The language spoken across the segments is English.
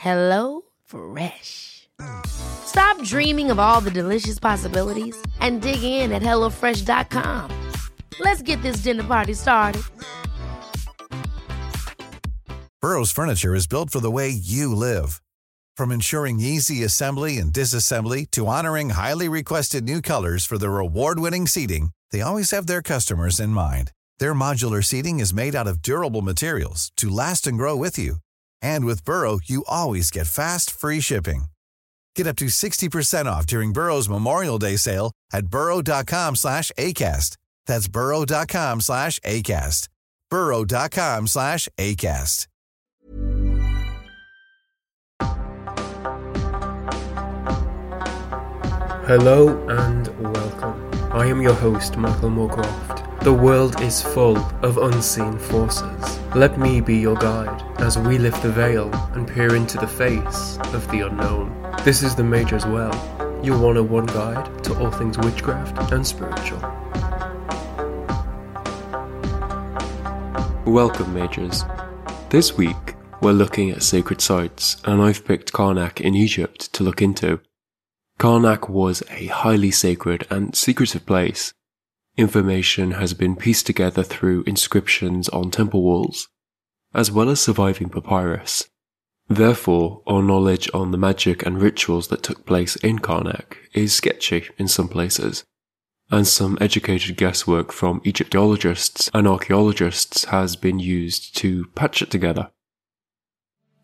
Hello Fresh. Stop dreaming of all the delicious possibilities and dig in at HelloFresh.com. Let's get this dinner party started. Burrow's furniture is built for the way you live. From ensuring easy assembly and disassembly to honoring highly requested new colors for their award-winning seating, they always have their customers in mind. Their modular seating is made out of durable materials to last and grow with you. And with Burrow, you always get fast, free shipping. Get up to 60% off during Burrow's Memorial Day sale at burrow.com slash ACAST. That's burrow.com slash ACAST. burrow.com slash ACAST. Hello and welcome. I am your host, Michael Moorcroft. The world is full of unseen forces. Let me be your guide as we lift the veil and peer into the face of the unknown. This is the Mages Well, your 101 guide to all things witchcraft and spiritual. Welcome, Mages. This week, we're looking at sacred sites, and I've picked Karnak in Egypt to look into. Karnak was a highly sacred and secretive place. Information has been pieced together through inscriptions on temple walls, as well as surviving papyrus. Therefore, our knowledge on the magic and rituals that took place in Karnak is sketchy in some places, and some educated guesswork from Egyptologists and archaeologists has been used to patch it together.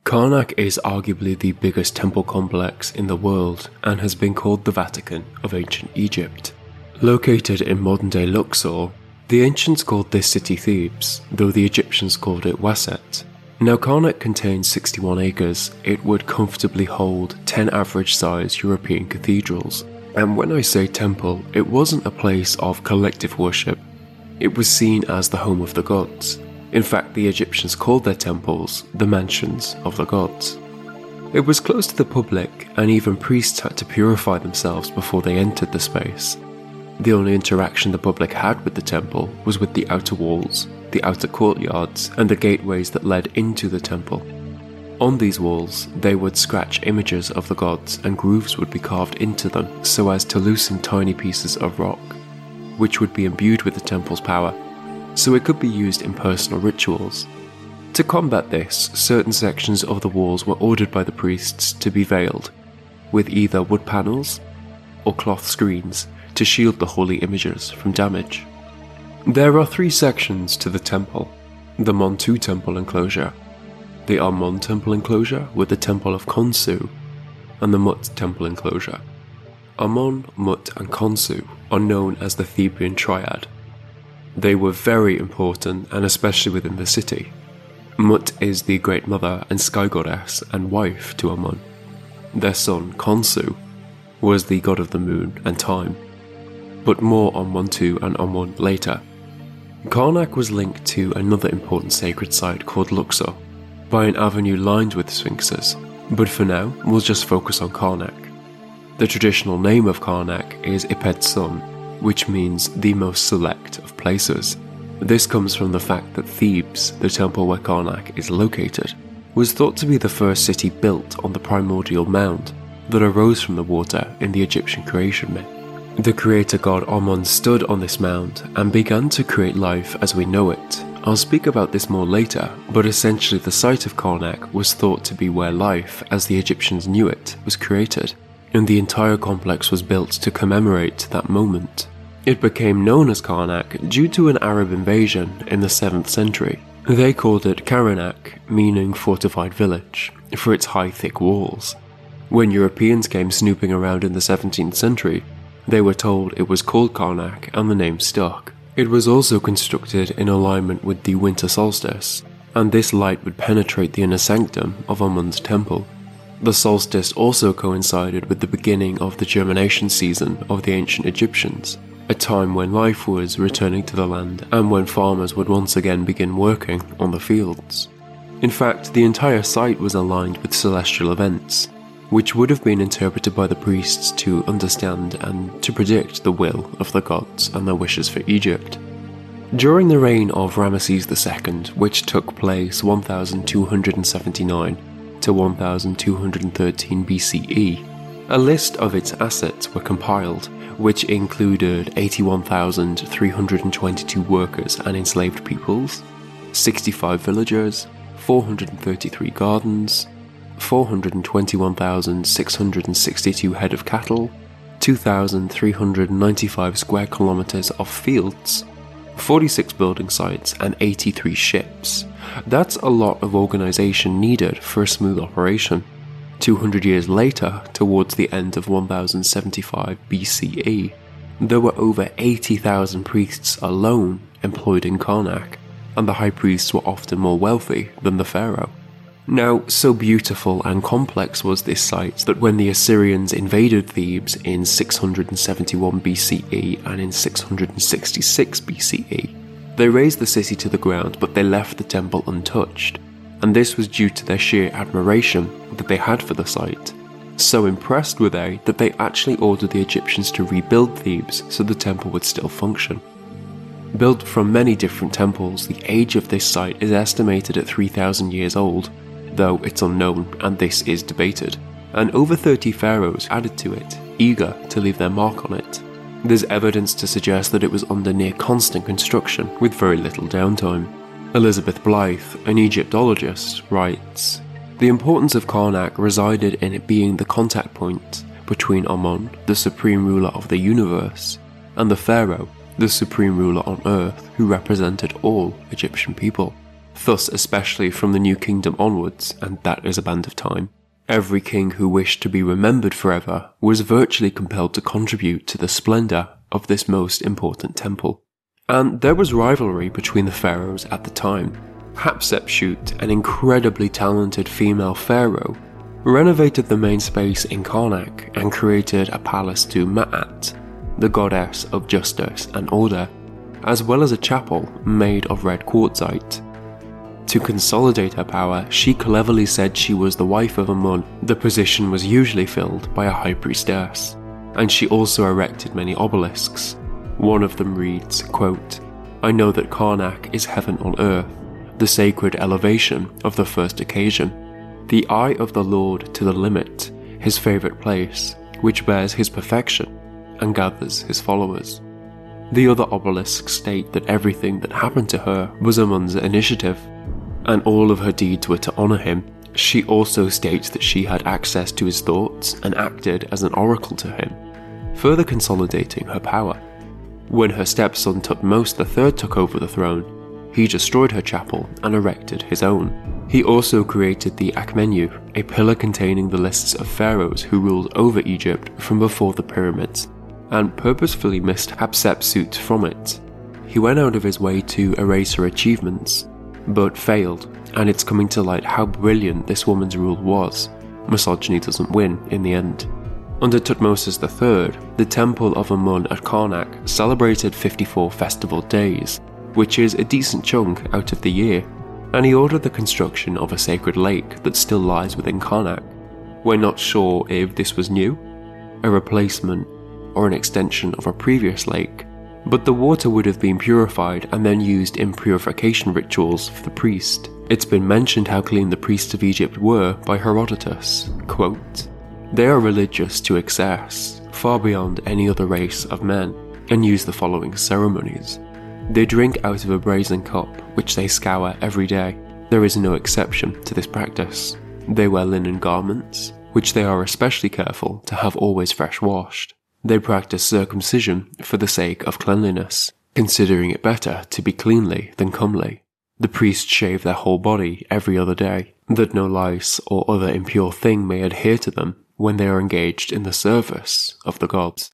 Karnak is arguably the biggest temple complex in the world and has been called the Vatican of ancient Egypt. Located in modern day Luxor, the ancients called this city Thebes, though the Egyptians called it Waset. Now, Karnak contains 61 acres. It would comfortably hold 10 average sized European cathedrals. And when I say temple, it wasn't a place of collective worship, it was seen as the home of the gods. In fact, the Egyptians called their temples the mansions of the gods. It was closed to the public, and even priests had to purify themselves before they entered the space. The only interaction the public had with the temple was with the outer walls, the outer courtyards, and the gateways that led into the temple. On these walls, they would scratch images of the gods, and grooves would be carved into them so as to loosen tiny pieces of rock, which would be imbued with the temple's power so it could be used in personal rituals. To combat this, certain sections of the walls were ordered by the priests to be veiled, with either wood panels or cloth screens to shield the holy images from damage. There are three sections to the temple the Montu temple enclosure, the Amon temple enclosure with the temple of Khonsu, and the Mut temple enclosure. Amon, Mut, and Khonsu are known as the Theban triad. They were very important, and especially within the city. Mut is the great mother and sky goddess and wife to Amon. Their son, Khonsu, was the god of the moon and time. But more on Montu and Amon later. Karnak was linked to another important sacred site called Luxor by an avenue lined with sphinxes, but for now we'll just focus on Karnak. The traditional name of Karnak is Ipet-isut, which means the most select of places. This comes from the fact that Thebes, the temple where Karnak is located, was thought to be the first city built on the primordial mound that arose from the water in the Egyptian creation myth. The creator god Amon stood on this mound and began to create life as we know it. I'll speak about this more later, but essentially the site of Karnak was thought to be where life, as the Egyptians knew it, was created and the entire complex was built to commemorate that moment. It became known as Karnak due to an Arab invasion in the 7th century. They called it Karanak, meaning fortified village, for its high thick walls. When Europeans came snooping around in the 17th century, they were told it was called Karnak and the name stuck. It was also constructed in alignment with the winter solstice, and this light would penetrate the inner sanctum of Amun's temple. The solstice also coincided with the beginning of the germination season of the ancient Egyptians, a time when life was returning to the land and when farmers would once again begin working on the fields. In fact, the entire site was aligned with celestial events, which would have been interpreted by the priests to understand and to predict the will of the gods and their wishes for Egypt. During the reign of Ramesses II, which took place 1279 to 1213 BCE, a list of its assets were compiled, which included 81,322 workers and enslaved peoples, 65 villagers, 433 gardens, 421,662 head of cattle, 2,395 square kilometers of fields, 46 building sites, and 83 ships. That's a lot of organization needed for a smooth operation. 200 years later, towards the end of 1075 BCE, there were over 80,000 priests alone employed in Karnak, and the high priests were often more wealthy than the pharaoh. Now, so beautiful and complex was this site that when the Assyrians invaded Thebes in 671 BCE and in 666 BCE, they razed the city to the ground but they left the temple untouched, and this was due to their sheer admiration that they had for the site. So impressed were they that they actually ordered the Egyptians to rebuild Thebes so the temple would still function. Built from many different temples, the age of this site is estimated at 3,000 years old, though it's unknown and this is debated, and over 30 pharaohs added to it, eager to leave their mark on it. There's evidence to suggest that it was under near constant construction with very little downtime. Elizabeth Blyth, an Egyptologist, writes The importance of Karnak resided in it being the contact point between Amun, the supreme ruler of the universe, and the pharaoh, the supreme ruler on earth who represented all Egyptian people thus especially from the New Kingdom onwards, and that is a band of time. Every king who wished to be remembered forever was virtually compelled to contribute to the splendour of this most important temple. And there was rivalry between the pharaohs at the time. Hatshepsut, an incredibly talented female pharaoh, renovated the main space in Karnak and created a palace to Ma'at, the goddess of justice and order, as well as a chapel made of red quartzite. To consolidate her power, she cleverly said she was the wife of Amun. The position was usually filled by a high priestess, and she also erected many obelisks. One of them reads, quote, I know that Karnak is heaven on earth, the sacred elevation of the first occasion, the eye of the Lord to the limit, his favourite place, which bears his perfection and gathers his followers. The other obelisks state that everything that happened to her was Amun's initiative, and all of her deeds were to honour him. She also states that she had access to his thoughts and acted as an oracle to him, further consolidating her power. When her stepson Tutmos III took over the throne, he destroyed her chapel and erected his own. He also created the Akhmenu, a pillar containing the lists of pharaohs who ruled over Egypt from before the pyramids, and purposefully missed Hatshepsut from it. He went out of his way to erase her achievements, but failed, and it's coming to light how brilliant this woman's rule was. Misogyny doesn't win in the end. Under Tutmosis III, the Temple of Amun at Karnak celebrated 54 festival days, which is a decent chunk out of the year, and he ordered the construction of a sacred lake that still lies within Karnak. We're not sure if this was new, a replacement, or an extension of a previous lake, but the water would have been purified and then used in purification rituals for the priest. It's been mentioned how clean the priests of Egypt were by Herodotus. Quote, they are religious to excess, far beyond any other race of men, and use the following ceremonies. They drink out of a brazen cup, which they scour every day. There is no exception to this practice. They wear linen garments, which they are especially careful to have always fresh washed. They practice circumcision for the sake of cleanliness, considering it better to be cleanly than comely. The priests shave their whole body every other day, that no lice or other impure thing may adhere to them when they are engaged in the service of the gods.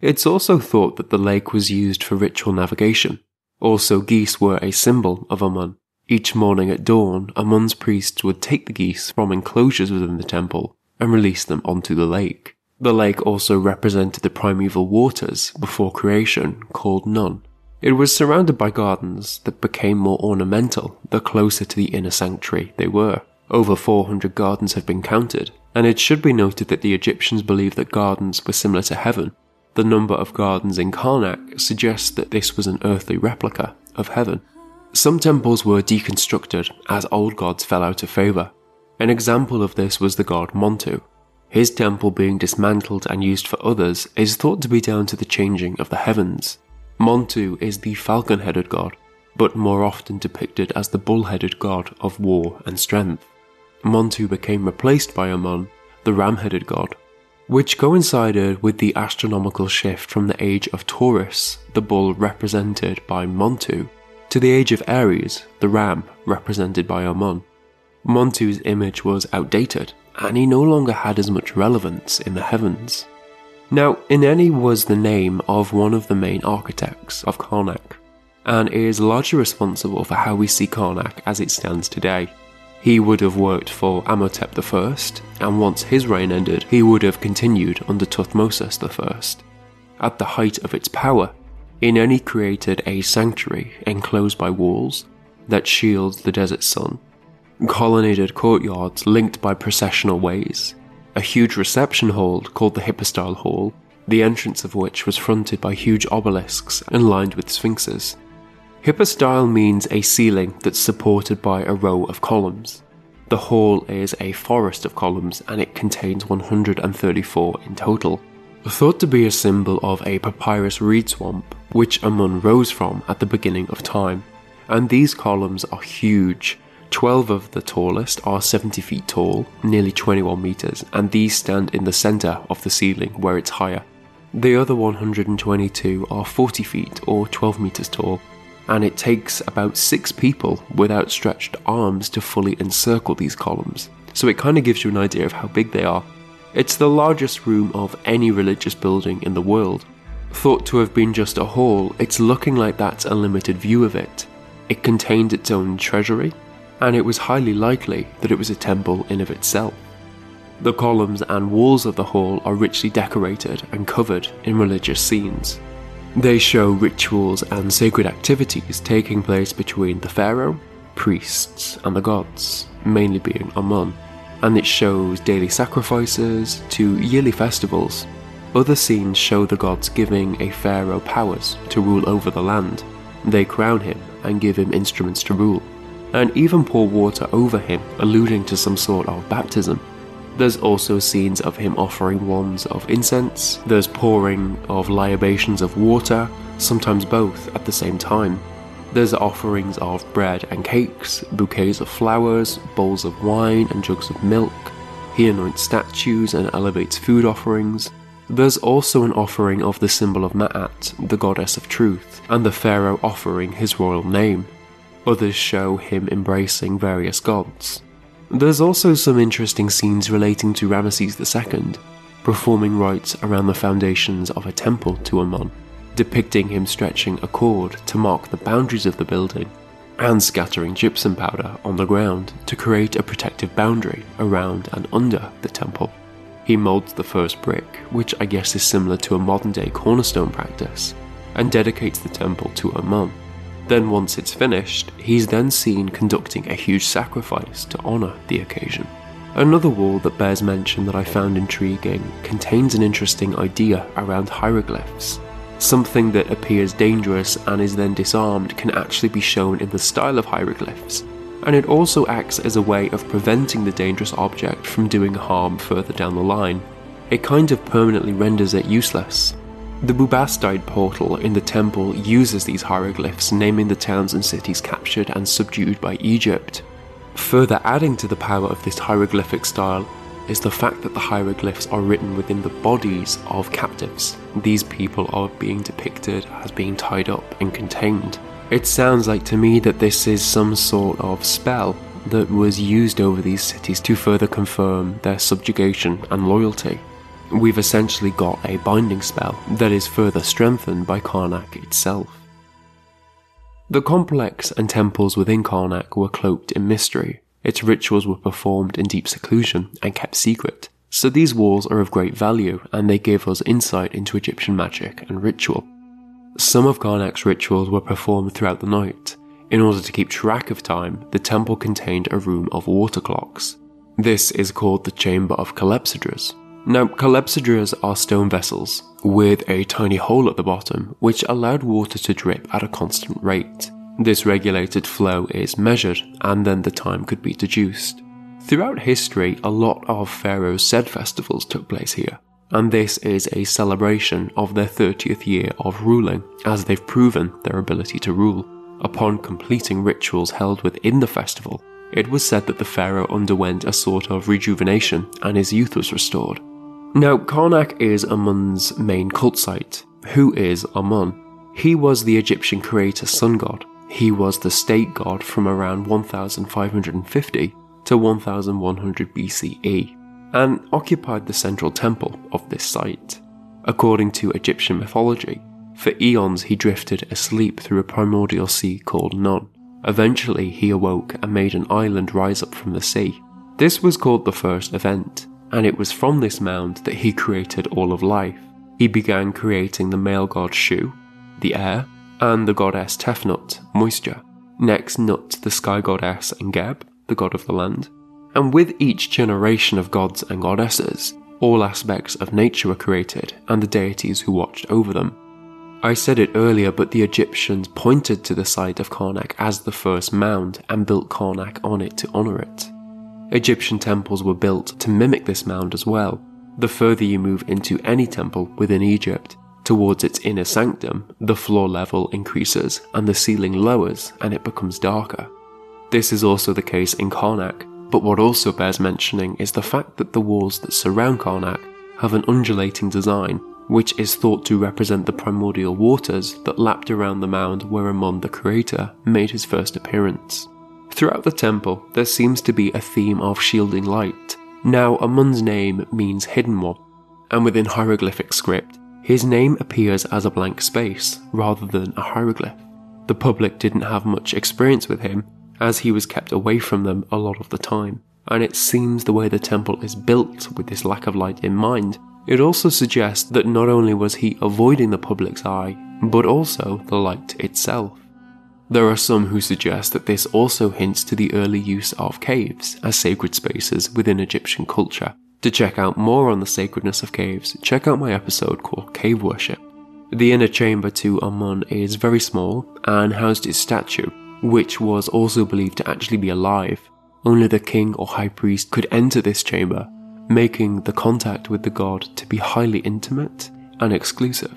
It's also thought that the lake was used for ritual navigation. Also, geese were a symbol of Amun. Each morning at dawn, Amun's priests would take the geese from enclosures within the temple and release them onto the lake. The lake also represented the primeval waters before creation, called Nun. It was surrounded by gardens that became more ornamental the closer to the inner sanctuary they were. Over 400 gardens have been counted, and it should be noted that the Egyptians believed that gardens were similar to heaven. The number of gardens in Karnak suggests that this was an earthly replica of heaven. Some temples were deconstructed as old gods fell out of favour. An example of this was the god Montu, his temple being dismantled and used for others is thought to be down to the changing of the heavens. Montu is the falcon headed god, but more often depicted as the bull headed god of war and strength. Montu became replaced by Amun, the ram headed god, which coincided with the astronomical shift from the age of Taurus, the bull represented by Montu, to the age of Aries, the ram represented by Amun. Montu's image was outdated and he no longer had as much relevance in the heavens. Now, Ineni was the name of one of the main architects of Karnak, and is largely responsible for how we see Karnak as it stands today. He would have worked for Amenhotep I, and once his reign ended, he would have continued under Thutmosis I. At the height of its power, Ineni created a sanctuary enclosed by walls that shields the desert sun colonnaded courtyards linked by processional ways, a huge reception hall called the Hypostyle Hall, the entrance of which was fronted by huge obelisks and lined with sphinxes. Hypostyle means a ceiling that's supported by a row of columns. The hall is a forest of columns and it contains 134 in total. Thought to be a symbol of a papyrus reed swamp, which Amun rose from at the beginning of time. And these columns are huge, 12 of the tallest are 70 feet tall, nearly 21 meters, and these stand in the center of the ceiling where it's higher. The other 122 are 40 feet or 12 meters tall, and it takes about 6 people with outstretched arms to fully encircle these columns, so it kind of gives you an idea of how big they are. It's the largest room of any religious building in the world. Thought to have been just a hall, it's looking like that's a limited view of it. It contained its own treasury, and it was highly likely that it was a temple in of itself. The columns and walls of the hall are richly decorated and covered in religious scenes. They show rituals and sacred activities taking place between the pharaoh, priests, and the gods, mainly being Amun, and it shows daily sacrifices to yearly festivals. Other scenes show the gods giving a pharaoh powers to rule over the land. They crown him and give him instruments to rule and even pour water over him, alluding to some sort of baptism. There's also scenes of him offering wands of incense, there's pouring of libations of water, sometimes both at the same time. There's offerings of bread and cakes, bouquets of flowers, bowls of wine, and jugs of milk. He anoints statues and elevates food offerings. There's also an offering of the symbol of Ma'at, the goddess of truth, and the pharaoh offering his royal name. Others show him embracing various gods. There's also some interesting scenes relating to Ramesses II, performing rites around the foundations of a temple to Amun, depicting him stretching a cord to mark the boundaries of the building, and scattering gypsum powder on the ground to create a protective boundary around and under the temple. He molds the first brick, which I guess is similar to a modern day cornerstone practice, and dedicates the temple to Amun then, once it's finished, he's then seen conducting a huge sacrifice to honour the occasion. Another wall that bears mention that I found intriguing contains an interesting idea around hieroglyphs. Something that appears dangerous and is then disarmed can actually be shown in the style of hieroglyphs, and it also acts as a way of preventing the dangerous object from doing harm further down the line. It kind of permanently renders it useless, the Bubastide portal in the temple uses these hieroglyphs, naming the towns and cities captured and subdued by Egypt. Further adding to the power of this hieroglyphic style is the fact that the hieroglyphs are written within the bodies of captives. These people are being depicted as being tied up and contained. It sounds like to me that this is some sort of spell that was used over these cities to further confirm their subjugation and loyalty. We've essentially got a binding spell that is further strengthened by Karnak itself. The complex and temples within Karnak were cloaked in mystery. Its rituals were performed in deep seclusion and kept secret. So these walls are of great value and they give us insight into Egyptian magic and ritual. Some of Karnak's rituals were performed throughout the night. In order to keep track of time, the temple contained a room of water clocks. This is called the Chamber of Clepsydras. Now, clepsydras are stone vessels with a tiny hole at the bottom which allowed water to drip at a constant rate. This regulated flow is measured and then the time could be deduced. Throughout history, a lot of Pharaoh's Sed festivals took place here, and this is a celebration of their 30th year of ruling, as they've proven their ability to rule. Upon completing rituals held within the festival, it was said that the pharaoh underwent a sort of rejuvenation and his youth was restored. Now, Karnak is Amun's main cult site. Who is Amun? He was the Egyptian creator sun god. He was the state god from around 1550 to 1100 BCE and occupied the central temple of this site. According to Egyptian mythology, for eons he drifted asleep through a primordial sea called Nun. Eventually he awoke and made an island rise up from the sea. This was called the first event, and it was from this mound that he created all of life. He began creating the male god Shu, the air, and the goddess Tefnut, moisture. Next, Nut, the sky goddess, and Geb, the god of the land. And with each generation of gods and goddesses, all aspects of nature were created and the deities who watched over them. I said it earlier, but the Egyptians pointed to the site of Karnak as the first mound and built Karnak on it to honour it. Egyptian temples were built to mimic this mound as well. The further you move into any temple within Egypt, towards its inner sanctum, the floor level increases and the ceiling lowers and it becomes darker. This is also the case in Karnak, but what also bears mentioning is the fact that the walls that surround Karnak have an undulating design, which is thought to represent the primordial waters that lapped around the mound where Amun the Creator made his first appearance. Throughout the temple, there seems to be a theme of shielding light. Now, Amun's name means hidden one, and within hieroglyphic script, his name appears as a blank space rather than a hieroglyph. The public didn't have much experience with him, as he was kept away from them a lot of the time, and it seems the way the temple is built with this lack of light in mind, it also suggests that not only was he avoiding the public's eye, but also the light itself. There are some who suggest that this also hints to the early use of caves as sacred spaces within Egyptian culture. To check out more on the sacredness of caves, check out my episode called Cave Worship. The inner chamber to Amun is very small and housed his statue, which was also believed to actually be alive. Only the king or high priest could enter this chamber, making the contact with the god to be highly intimate and exclusive.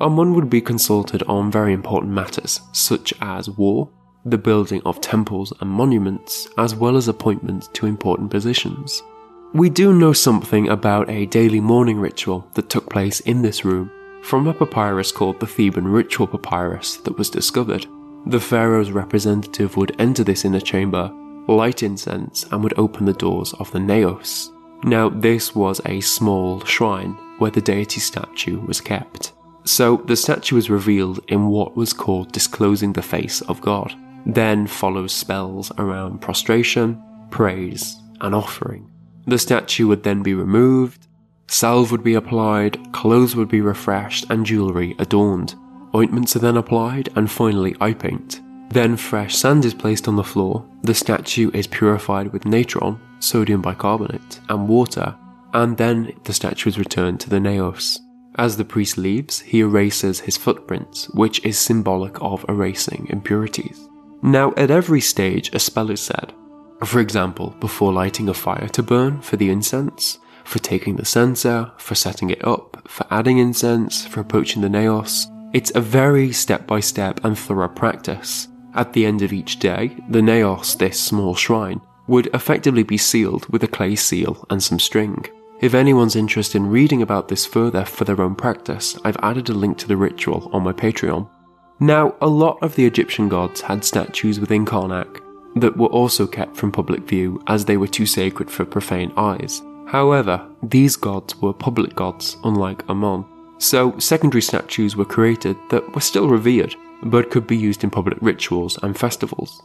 Amun would be consulted on very important matters, such as war, the building of temples and monuments, as well as appointments to important positions. We do know something about a daily morning ritual that took place in this room from a papyrus called the Theban Ritual Papyrus that was discovered. The pharaoh's representative would enter this inner chamber, light incense, and would open the doors of the Naos. Now, this was a small shrine where the deity statue was kept. So the statue is revealed in what was called disclosing the face of God. Then follows spells around prostration, praise, and offering. The statue would then be removed, salve would be applied, clothes would be refreshed, and jewellery adorned. Ointments are then applied, and finally eye paint. Then fresh sand is placed on the floor, the statue is purified with natron, sodium bicarbonate, and water, and then the statue is returned to the naos. As the priest leaves, he erases his footprints, which is symbolic of erasing impurities. Now, at every stage, a spell is said. For example, before lighting a fire to burn for the incense, for taking the censer, for setting it up, for adding incense, for approaching the naos. It's a very step by step and thorough practice. At the end of each day, the naos, this small shrine, would effectively be sealed with a clay seal and some string. If anyone's interested in reading about this further for their own practice, I've added a link to the ritual on my Patreon. Now, a lot of the Egyptian gods had statues within Karnak that were also kept from public view as they were too sacred for profane eyes. However, these gods were public gods, unlike Amun, so secondary statues were created that were still revered, but could be used in public rituals and festivals.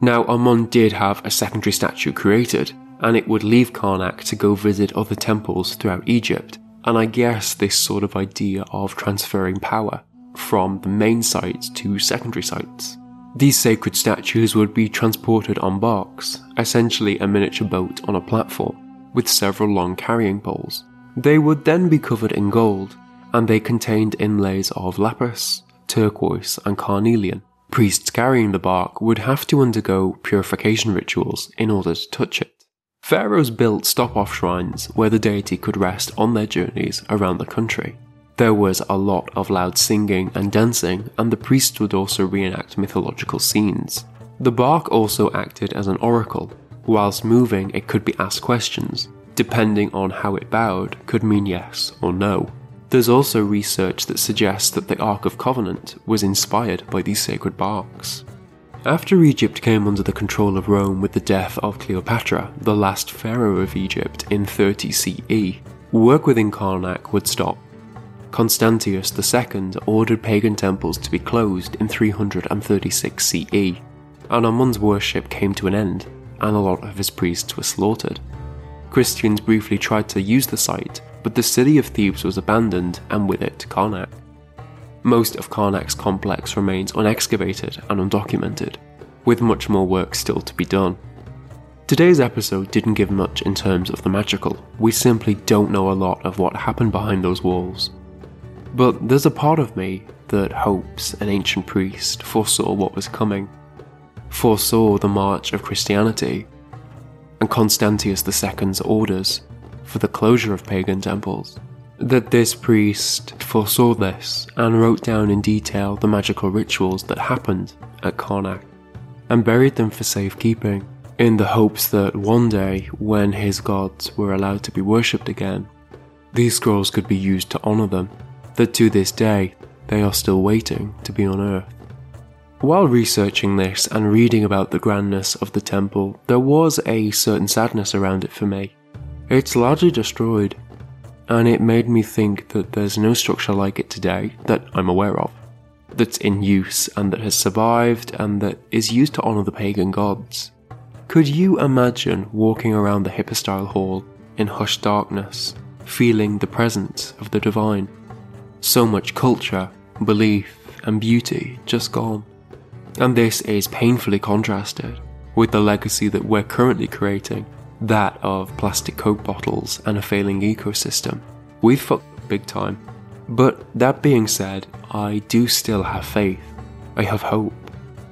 Now, Amun did have a secondary statue created, and it would leave Karnak to go visit other temples throughout Egypt, and I guess this sort of idea of transferring power from the main sites to secondary sites. These sacred statues would be transported on barks, essentially a miniature boat on a platform, with several long carrying poles. They would then be covered in gold, and they contained inlays of lapis, turquoise, and carnelian. Priests carrying the bark would have to undergo purification rituals in order to touch it. Pharaohs built stop off shrines where the deity could rest on their journeys around the country. There was a lot of loud singing and dancing, and the priests would also reenact mythological scenes. The bark also acted as an oracle. Whilst moving, it could be asked questions. Depending on how it bowed, could mean yes or no. There's also research that suggests that the Ark of Covenant was inspired by these sacred barks. After Egypt came under the control of Rome with the death of Cleopatra, the last pharaoh of Egypt, in 30 CE, work within Karnak would stop Constantius II ordered pagan temples to be closed in 336 CE, and Amun's worship came to an end, and a lot of his priests were slaughtered. Christians briefly tried to use the site, but the city of Thebes was abandoned, and with it, Karnak. Most of Karnak's complex remains unexcavated and undocumented, with much more work still to be done. Today's episode didn't give much in terms of the magical, we simply don't know a lot of what happened behind those walls. But there's a part of me that hopes an ancient priest foresaw what was coming, foresaw the march of Christianity, and Constantius II's orders for the closure of pagan temples. That this priest foresaw this and wrote down in detail the magical rituals that happened at Karnak and buried them for safekeeping in the hopes that one day, when his gods were allowed to be worshipped again, these scrolls could be used to honour them that to this day they are still waiting to be unearthed. While researching this and reading about the grandness of the temple, there was a certain sadness around it for me. It's largely destroyed, and it made me think that there's no structure like it today that I'm aware of, that's in use and that has survived and that is used to honour the pagan gods. Could you imagine walking around the hypostyle hall in hushed darkness, feeling the presence of the divine? So much culture, belief, and beauty just gone. And this is painfully contrasted with the legacy that we're currently creating that of plastic Coke bottles and a failing ecosystem. We've fucked big time. But that being said, I do still have faith. I have hope.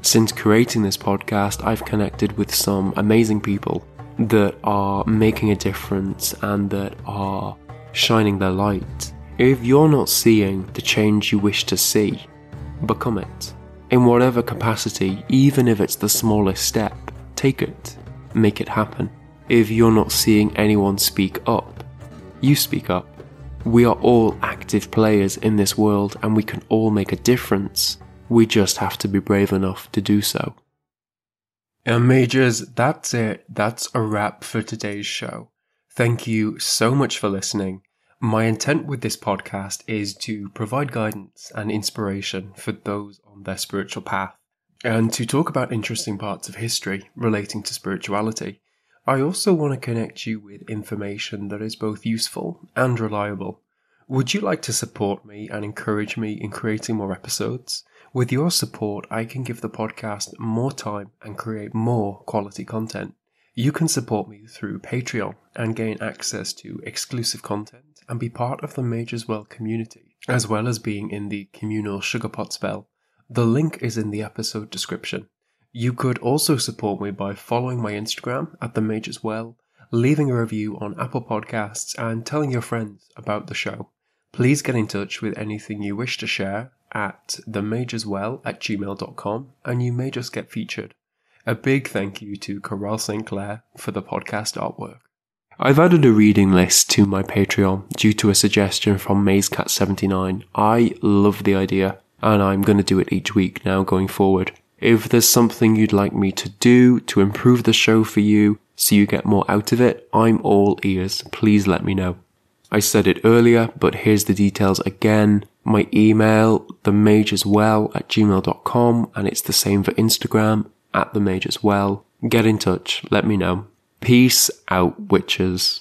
Since creating this podcast, I've connected with some amazing people that are making a difference and that are shining their light if you're not seeing the change you wish to see, become it. In whatever capacity, even if it's the smallest step, take it, make it happen. If you're not seeing anyone speak up, you speak up. We are all active players in this world and we can all make a difference. We just have to be brave enough to do so. And mages, that's it. That's a wrap for today's show. Thank you so much for listening. My intent with this podcast is to provide guidance and inspiration for those on their spiritual path, and to talk about interesting parts of history relating to spirituality. I also want to connect you with information that is both useful and reliable. Would you like to support me and encourage me in creating more episodes? With your support, I can give the podcast more time and create more quality content. You can support me through Patreon and gain access to exclusive content and be part of the Mages Well community, as well as being in the communal Sugarpot spell. The link is in the episode description. You could also support me by following my Instagram at the Mages Well, leaving a review on Apple Podcasts, and telling your friends about the show. Please get in touch with anything you wish to share at themageswell at gmail.com and you may just get featured. A big thank you to Coral St. Clair for the podcast artwork. I've added a reading list to my Patreon due to a suggestion from MazeCat79. I love the idea, and I'm going to do it each week now going forward. If there's something you'd like me to do to improve the show for you so you get more out of it, I'm all ears. Please let me know. I said it earlier, but here's the details again. My email, themageswell at gmail.com, and it's the same for Instagram, at themageswell. Get in touch, let me know. Peace out, witches.